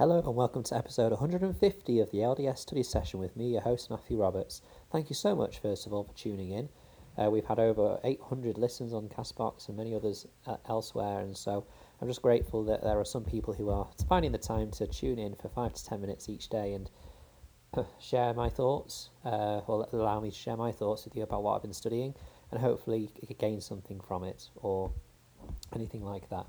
Hello and welcome to episode 150 of the LDS study session with me, your host Matthew Roberts. Thank you so much, first of all, for tuning in. Uh, we've had over 800 listens on Castbox and many others uh, elsewhere, and so I'm just grateful that there are some people who are finding the time to tune in for five to ten minutes each day and uh, share my thoughts, uh, or allow me to share my thoughts with you about what I've been studying, and hopefully gain something from it or anything like that.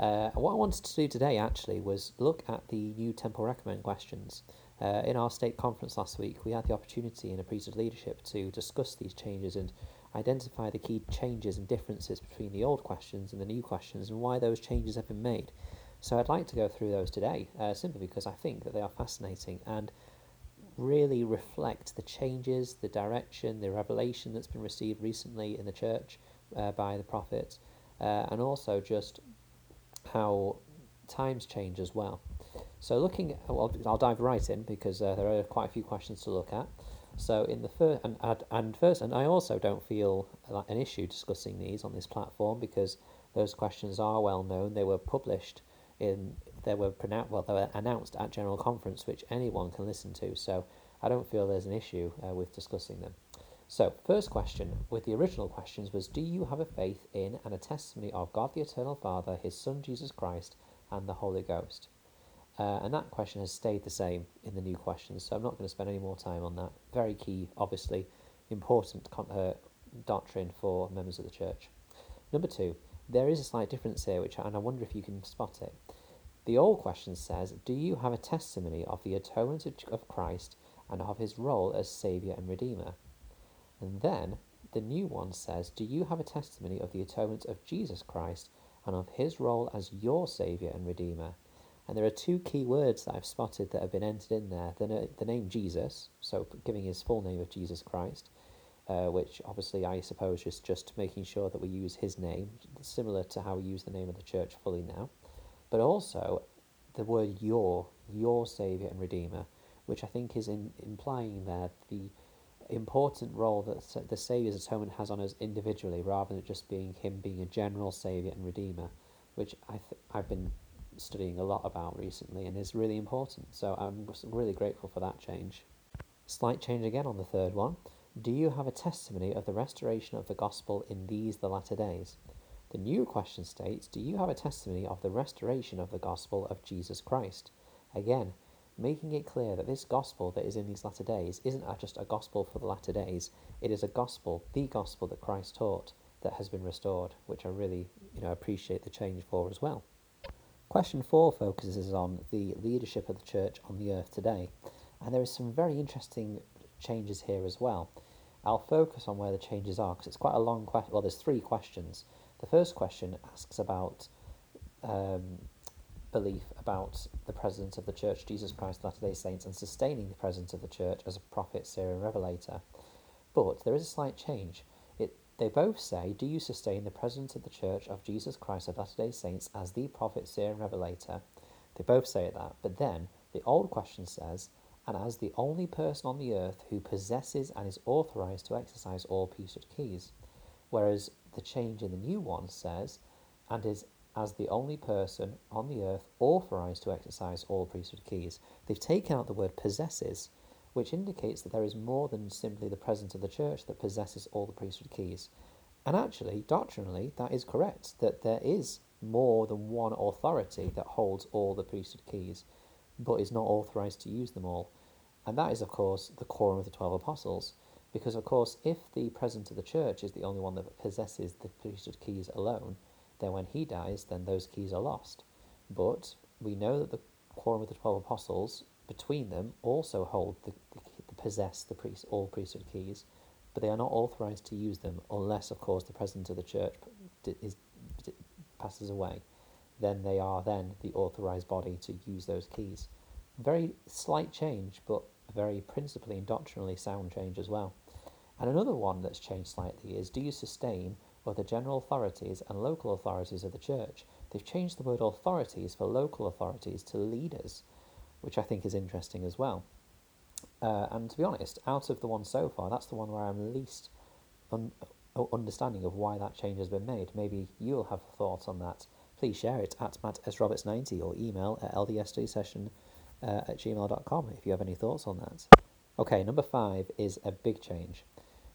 Uh, what I wanted to do today actually was look at the new Temple Recommend questions. Uh, in our stake conference last week, we had the opportunity in a priesthood leadership to discuss these changes and identify the key changes and differences between the old questions and the new questions and why those changes have been made. So I'd like to go through those today, uh, simply because I think that they are fascinating and really reflect the changes, the direction, the revelation that's been received recently in the church uh, by the prophets, uh, and also just how times change as well. So looking, well, I'll dive right in because uh, there are quite a few questions to look at. So in the first, and, and first, and I also don't feel an issue discussing these on this platform because those questions are well known. They were published in, they were pronounced, well, they were announced at General Conference, which anyone can listen to. So I don't feel there's an issue uh, with discussing them. So, first question with the original questions was Do you have a faith in and a testimony of God the Eternal Father, His Son Jesus Christ, and the Holy Ghost? Uh, and that question has stayed the same in the new questions, so I'm not going to spend any more time on that. Very key, obviously, important con- uh, doctrine for members of the church. Number two, there is a slight difference here, which and I wonder if you can spot it. The old question says, Do you have a testimony of the atonement of Christ and of his role as Saviour and Redeemer? And then the new one says, Do you have a testimony of the atonement of Jesus Christ and of his role as your Saviour and Redeemer? And there are two key words that I've spotted that have been entered in there the, the name Jesus, so giving his full name of Jesus Christ, uh, which obviously I suppose is just making sure that we use his name, similar to how we use the name of the church fully now, but also the word your, your Saviour and Redeemer, which I think is in, implying there the important role that the Saviour's atonement has on us individually, rather than just being Him being a general Saviour and Redeemer, which I th- I've been studying a lot about recently and is really important. So I'm really grateful for that change. Slight change again on the third one. Do you have a testimony of the restoration of the gospel in these the latter days? The new question states Do you have a testimony of the restoration of the gospel of Jesus Christ? Again, making it clear that this gospel that is in these latter days isn't just a gospel for the latter days, it is a gospel, the gospel that Christ taught, that has been restored, which I really you know, appreciate the change for as well. Question four focuses on the leadership of the church on the earth today, and there is some very interesting changes here as well. I'll focus on where the changes are because it's quite a long question. Well, there's three questions. The first question asks about um, belief about the presence of the Church, Jesus Christ, Latter day Saints, and sustaining the presence of the Church as a prophet, seer, and revelator. But there is a slight change. It, they both say, Do you sustain the presence of the Church of Jesus Christ of Latter day Saints as the prophet, seer, and revelator? They both say that. But then the old question says, And as the only person on the earth who possesses and is authorized to exercise all priesthood keys. Whereas the change in the new one says, And is as the only person on the earth authorized to exercise all priesthood keys. They've taken out the word possesses, which indicates that there is more than simply the presence of the church that possesses all the priesthood keys. And actually, doctrinally, that is correct, that there is more than one authority that holds all the priesthood keys, but is not authorized to use them all. And that is, of course, the quorum of the twelve apostles. Because, of course, if the presence of the church is the only one that possesses the priesthood keys alone, then when he dies, then those keys are lost. But we know that the quorum of the twelve apostles, between them, also hold the, the, the possess the priest all priesthood keys, but they are not authorized to use them unless, of course, the president of the church is, passes away. Then they are then the authorized body to use those keys. Very slight change, but very principally and doctrinally sound change as well. And another one that's changed slightly is do you sustain the general authorities and local authorities of the church. They've changed the word authorities for local authorities to leaders, which I think is interesting as well. Uh, and to be honest, out of the one so far, that's the one where I'm least un- understanding of why that change has been made. Maybe you'll have thoughts on that. please share it at Matt S. Roberts90 or email at ldsstudysession uh, at gmail.com if you have any thoughts on that. Okay, number five is a big change.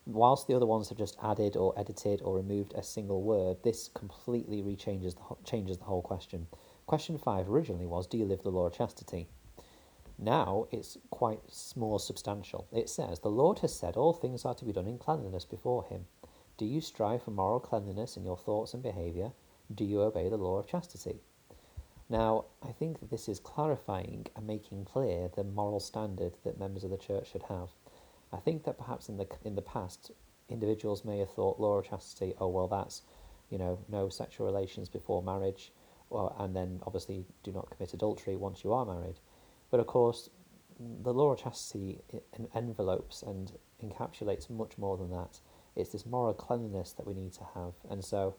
Whilst the other ones have just added or edited or removed a single word, this completely rechanges the changes the whole question. Question five originally was, "Do you live the law of chastity?" Now it's quite more substantial. It says, "The Lord has said all things are to be done in cleanliness before Him. Do you strive for moral cleanliness in your thoughts and behaviour? Do you obey the law of chastity?" Now, I think that this is clarifying and making clear the moral standard that members of the church should have. I think that perhaps in the in the past, individuals may have thought law of chastity, oh well, that's you know no sexual relations before marriage, well, and then obviously do not commit adultery once you are married. But of course, the law of chastity envelopes and encapsulates much more than that. It's this moral cleanliness that we need to have, and so,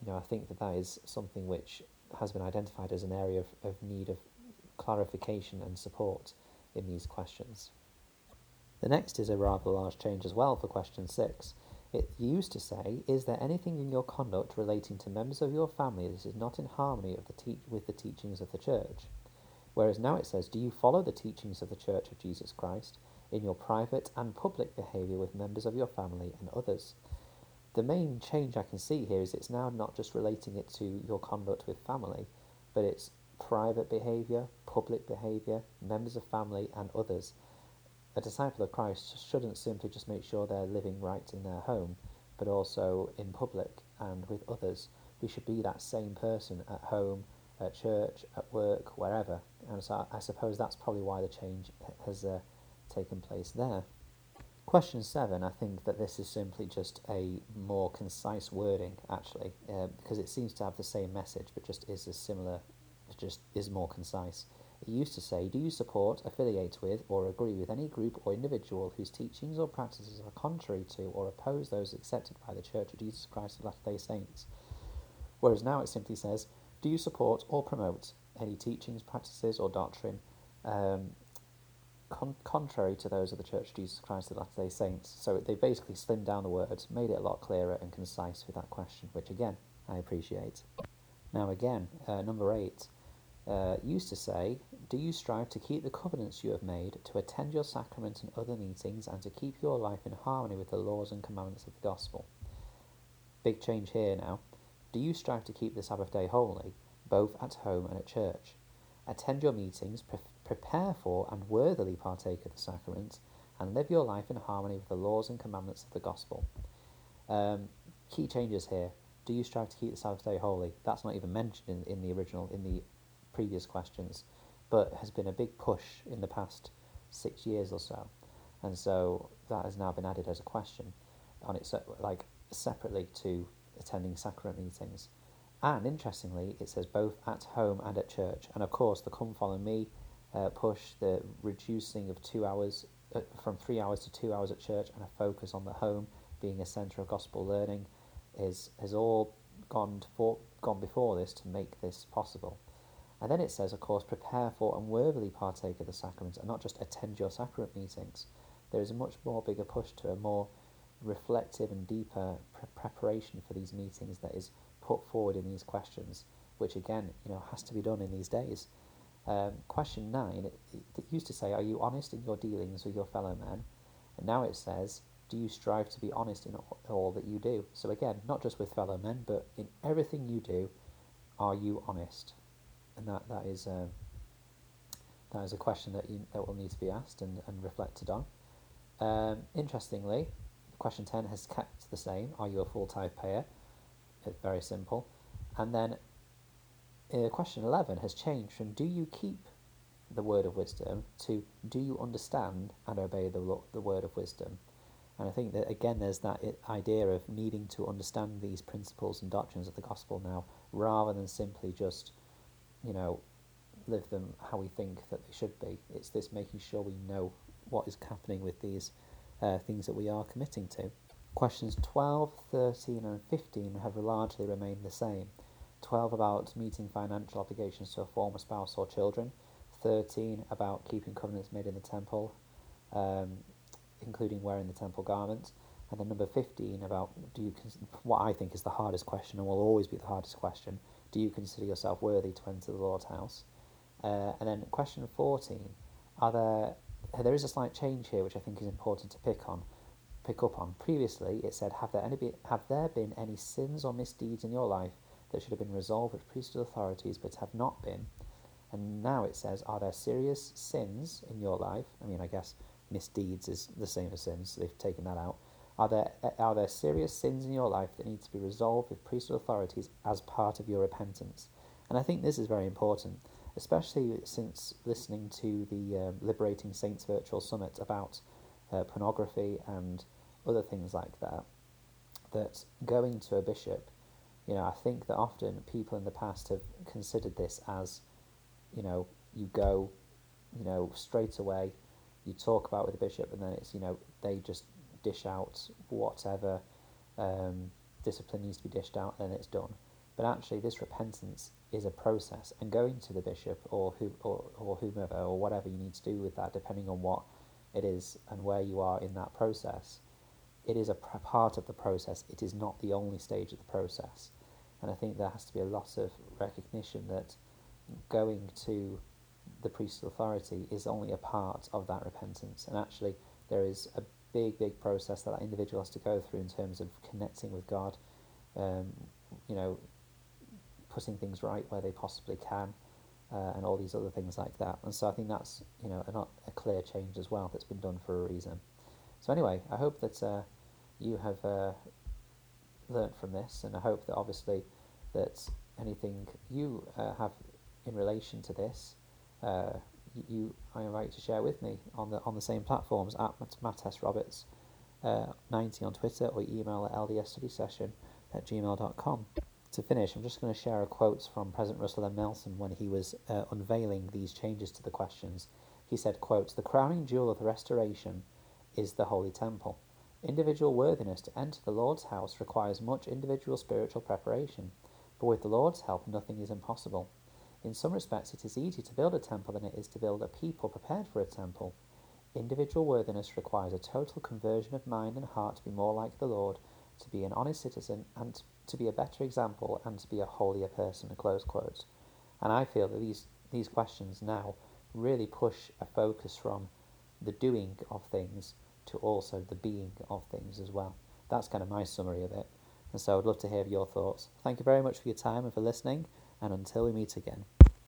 you know, I think that that is something which has been identified as an area of, of need of clarification and support in these questions. The next is a rather large change as well for question six. It used to say, Is there anything in your conduct relating to members of your family that is not in harmony the te- with the teachings of the Church? Whereas now it says, Do you follow the teachings of the Church of Jesus Christ in your private and public behaviour with members of your family and others? The main change I can see here is it's now not just relating it to your conduct with family, but it's private behaviour, public behaviour, members of family, and others a disciple of Christ shouldn't simply just make sure they're living right in their home, but also in public and with others. We should be that same person at home, at church, at work, wherever. And so I, suppose that's probably why the change has uh, taken place there. Question seven, I think that this is simply just a more concise wording, actually, uh, because it seems to have the same message, but just is a similar, just is more concise. It used to say, Do you support, affiliate with, or agree with any group or individual whose teachings or practices are contrary to or oppose those accepted by the Church of Jesus Christ of Latter day Saints? Whereas now it simply says, Do you support or promote any teachings, practices, or doctrine um, con- contrary to those of the Church of Jesus Christ of Latter day Saints? So they basically slimmed down the words, made it a lot clearer and concise with that question, which again, I appreciate. Now, again, uh, number eight uh, used to say, Do you strive to keep the covenants you have made, to attend your sacraments and other meetings, and to keep your life in harmony with the laws and commandments of the gospel? Big change here now. Do you strive to keep the Sabbath day holy, both at home and at church? Attend your meetings, pre- prepare for and worthily partake of the sacraments, and live your life in harmony with the laws and commandments of the gospel. Um, key changes here. Do you strive to keep the Sabbath day holy? That's not even mentioned in, in the original, in the previous questions, but has been a big push in the past six years or so. And so that has now been added as a question on it, like separately to attending sacrament meetings. And interestingly, it says both at home and at church. And of course, the Come Follow Me uh, push, the reducing of two hours uh, from three hours to two hours at church, and a focus on the home being a centre of gospel learning, is has all gone for, gone before this to make this possible. And then it says, of course, prepare for and worthily partake of the sacraments and not just attend your sacrament meetings. There is a much more bigger push to a more reflective and deeper pre- preparation for these meetings that is put forward in these questions, which again, you know, has to be done in these days. Um, question nine, it, it used to say, are you honest in your dealings with your fellow men? And now it says, do you strive to be honest in all, all that you do? So again, not just with fellow men, but in everything you do, are you honest? And that that is uh, that is a question that you, that will need to be asked and, and reflected on. Um, interestingly, question ten has kept the same. Are you a full tithe payer? It's very simple, and then uh, question eleven has changed from Do you keep the word of wisdom to Do you understand and obey the the word of wisdom? And I think that again, there's that idea of needing to understand these principles and doctrines of the gospel now, rather than simply just you know, live them how we think that they should be. It's this making sure we know what is happening with these uh, things that we are committing to. Questions 12, 13, and 15 have largely remained the same. 12 about meeting financial obligations to a former spouse or children, 13 about keeping covenants made in the temple, um, including wearing the temple garments, and then number 15 about do you what I think is the hardest question and will always be the hardest question Do you consider yourself worthy to enter the Lord's house? Uh, and then question 14 Are there, there is a slight change here which I think is important to pick on. Pick up on. Previously, it said, "Have there any have there been any sins or misdeeds in your life that should have been resolved with priesthood authorities but have not been?" And now it says, "Are there serious sins in your life?" I mean, I guess misdeeds is the same as sins. So they've taken that out. Are there are there serious sins in your life that need to be resolved with priesthood authorities as part of your repentance? And I think this is very important, especially since listening to the um, Liberating Saints virtual summit about uh, pornography and other things like that. That going to a bishop, you know, I think that often people in the past have considered this as, you know, you go, you know, straight away, you talk about with the bishop, and then it's, you know, they just dish out whatever um, discipline needs to be dished out, then it's done. But actually, this repentance is a process, and going to the bishop or who or, or whomever or whatever you need to do with that, depending on what it is and where you are in that process, it is a part of the process. It is not the only stage of the process, and I think there has to be a lot of recognition that going to the priest's authority is only a part of that repentance, and actually there is a big, big process that that individual has to go through in terms of connecting with God, um, you know, putting things right where they possibly can, uh, and all these other things like that. And so I think that's you know a, a clear change as well that's been done for a reason. So anyway, I hope that uh, you have uh, learned from this, and I hope that obviously that anything you uh, have in relation to this uh, you I invite you to share with me on the on the same platforms at Matt S. Roberts uh, 90 on Twitter or email at ldsstudysession at gmail.com. To finish, I'm just going to share a quote from President Russell M. Nelson when he was uh, unveiling these changes to the questions. He said, quote, The crowning jewel of the restoration is the Holy Temple. Individual worthiness to enter the Lord's house requires much individual spiritual preparation, but with the Lord's help, nothing is impossible. In some respects, it is easier to build a temple than it is to build a people prepared for a temple. Individual worthiness requires a total conversion of mind and heart to be more like the Lord, to be an honest citizen, and to be a better example, and to be a holier person. Close. And I feel that these these questions now really push a focus from the doing of things to also the being of things as well. That's kind of my summary of it. And so I'd love to hear your thoughts. Thank you very much for your time and for listening and until we meet again.